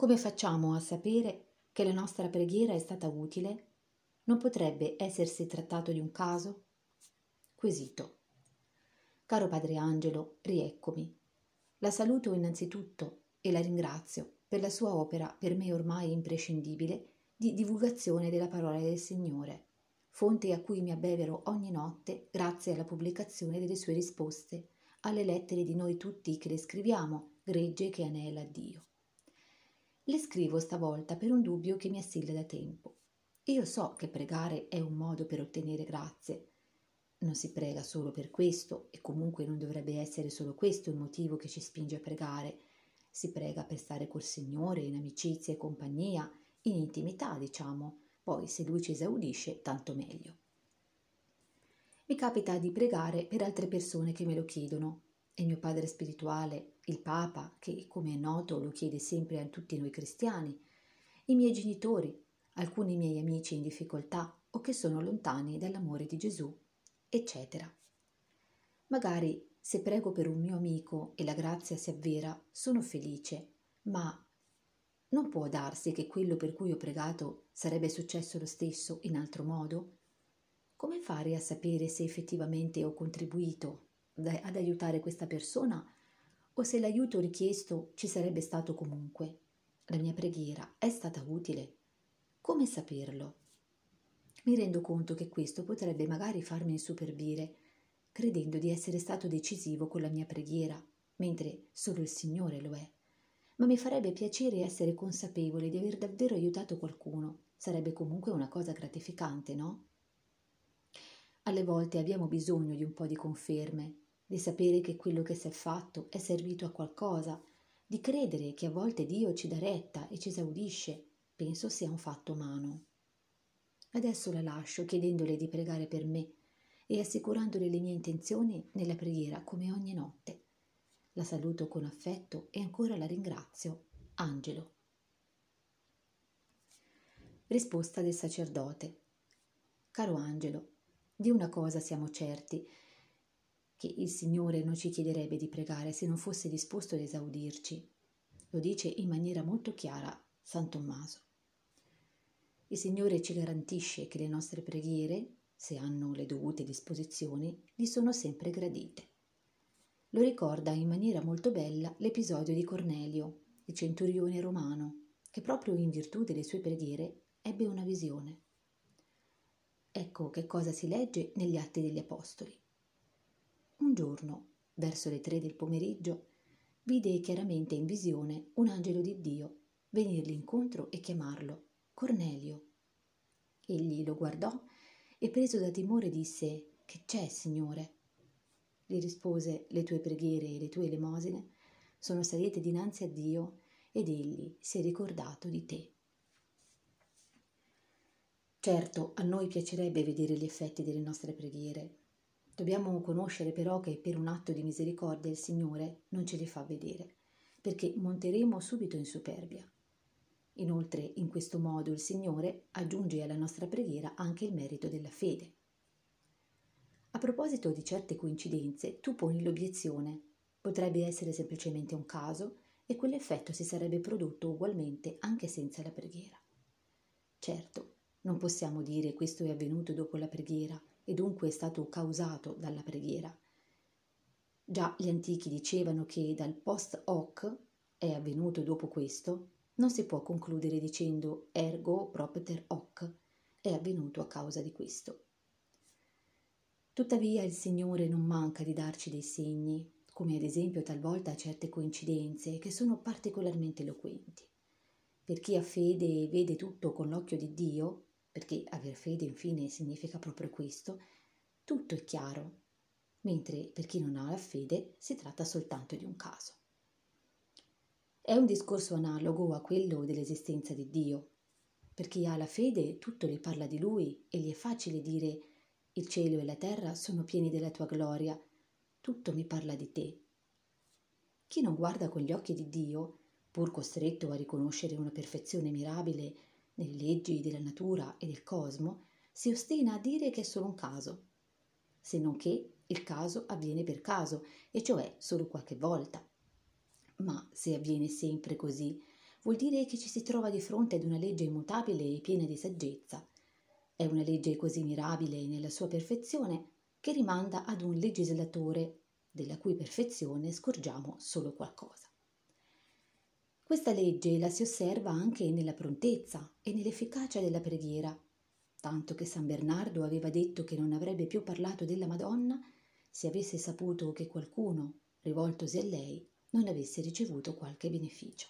Come facciamo a sapere che la nostra preghiera è stata utile? Non potrebbe essersi trattato di un caso? Quesito. Caro Padre Angelo, rieccomi. La saluto innanzitutto e la ringrazio per la sua opera per me ormai imprescindibile di divulgazione della parola del Signore, fonte a cui mi abbevero ogni notte grazie alla pubblicazione delle sue risposte alle lettere di noi tutti che le scriviamo, gregge che anela Dio. Le scrivo stavolta per un dubbio che mi assilla da tempo. Io so che pregare è un modo per ottenere grazie. Non si prega solo per questo, e comunque non dovrebbe essere solo questo il motivo che ci spinge a pregare. Si prega per stare col Signore in amicizia e compagnia, in intimità, diciamo. Poi se Lui ci esaudisce, tanto meglio. Mi capita di pregare per altre persone che me lo chiedono. Il mio padre spirituale, il Papa, che come è noto lo chiede sempre a tutti noi cristiani, i miei genitori, alcuni miei amici in difficoltà o che sono lontani dall'amore di Gesù, eccetera. Magari se prego per un mio amico e la grazia si avvera, sono felice, ma non può darsi che quello per cui ho pregato sarebbe successo lo stesso in altro modo? Come fare a sapere se effettivamente ho contribuito ad aiutare questa persona o se l'aiuto richiesto ci sarebbe stato comunque? La mia preghiera è stata utile? Come saperlo? Mi rendo conto che questo potrebbe magari farmi insuperbire, credendo di essere stato decisivo con la mia preghiera, mentre solo il Signore lo è. Ma mi farebbe piacere essere consapevole di aver davvero aiutato qualcuno. Sarebbe comunque una cosa gratificante, no? Alle volte abbiamo bisogno di un po' di conferme, di sapere che quello che si è fatto è servito a qualcosa, di credere che a volte Dio ci dà retta e ci esaudisce, penso sia un fatto umano. Adesso la lascio chiedendole di pregare per me e assicurandole le mie intenzioni nella preghiera come ogni notte. La saluto con affetto e ancora la ringrazio. Angelo. Risposta del sacerdote. Caro Angelo, di una cosa siamo certi, che il Signore non ci chiederebbe di pregare se non fosse disposto ad esaudirci. Lo dice in maniera molto chiara San Tommaso. Il Signore ci garantisce che le nostre preghiere, se hanno le dovute disposizioni, gli sono sempre gradite. Lo ricorda in maniera molto bella l'episodio di Cornelio, il centurione romano, che proprio in virtù delle sue preghiere ebbe una visione. Ecco che cosa si legge negli Atti degli Apostoli. Un giorno, verso le tre del pomeriggio, vide chiaramente in visione un angelo di Dio venirgli incontro e chiamarlo Cornelio. Egli lo guardò e preso da timore disse Che c'è, Signore? Gli rispose Le tue preghiere e le tue elemosine sono salite dinanzi a Dio ed egli si è ricordato di te. Certo, a noi piacerebbe vedere gli effetti delle nostre preghiere. Dobbiamo conoscere però che per un atto di misericordia il Signore non ce li fa vedere, perché monteremo subito in superbia. Inoltre, in questo modo il Signore aggiunge alla nostra preghiera anche il merito della fede. A proposito di certe coincidenze, tu poni l'obiezione. Potrebbe essere semplicemente un caso e quell'effetto si sarebbe prodotto ugualmente anche senza la preghiera. Certo, non possiamo dire questo è avvenuto dopo la preghiera e dunque è stato causato dalla preghiera. Già gli antichi dicevano che dal post hoc è avvenuto dopo questo non si può concludere dicendo ergo propter hoc, è avvenuto a causa di questo. Tuttavia il Signore non manca di darci dei segni, come ad esempio talvolta certe coincidenze che sono particolarmente eloquenti. Per chi ha fede e vede tutto con l'occhio di Dio, perché aver fede infine significa proprio questo, tutto è chiaro, mentre per chi non ha la fede si tratta soltanto di un caso. È un discorso analogo a quello dell'esistenza di Dio. Per chi ha la fede tutto gli parla di Lui e gli è facile dire il cielo e la terra sono pieni della tua gloria, tutto mi parla di te. Chi non guarda con gli occhi di Dio, pur costretto a riconoscere una perfezione mirabile nelle leggi della natura e del cosmo, si ostina a dire che è solo un caso, se non che il caso avviene per caso, e cioè solo qualche volta. Ma se avviene sempre così, vuol dire che ci si trova di fronte ad una legge immutabile e piena di saggezza. È una legge così mirabile nella sua perfezione che rimanda ad un legislatore della cui perfezione scorgiamo solo qualcosa. Questa legge la si osserva anche nella prontezza e nell'efficacia della preghiera, tanto che San Bernardo aveva detto che non avrebbe più parlato della Madonna se avesse saputo che qualcuno, rivoltosi a lei, non avesse ricevuto qualche beneficio.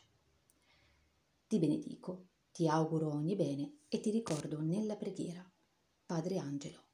Ti benedico, ti auguro ogni bene e ti ricordo nella preghiera. Padre Angelo.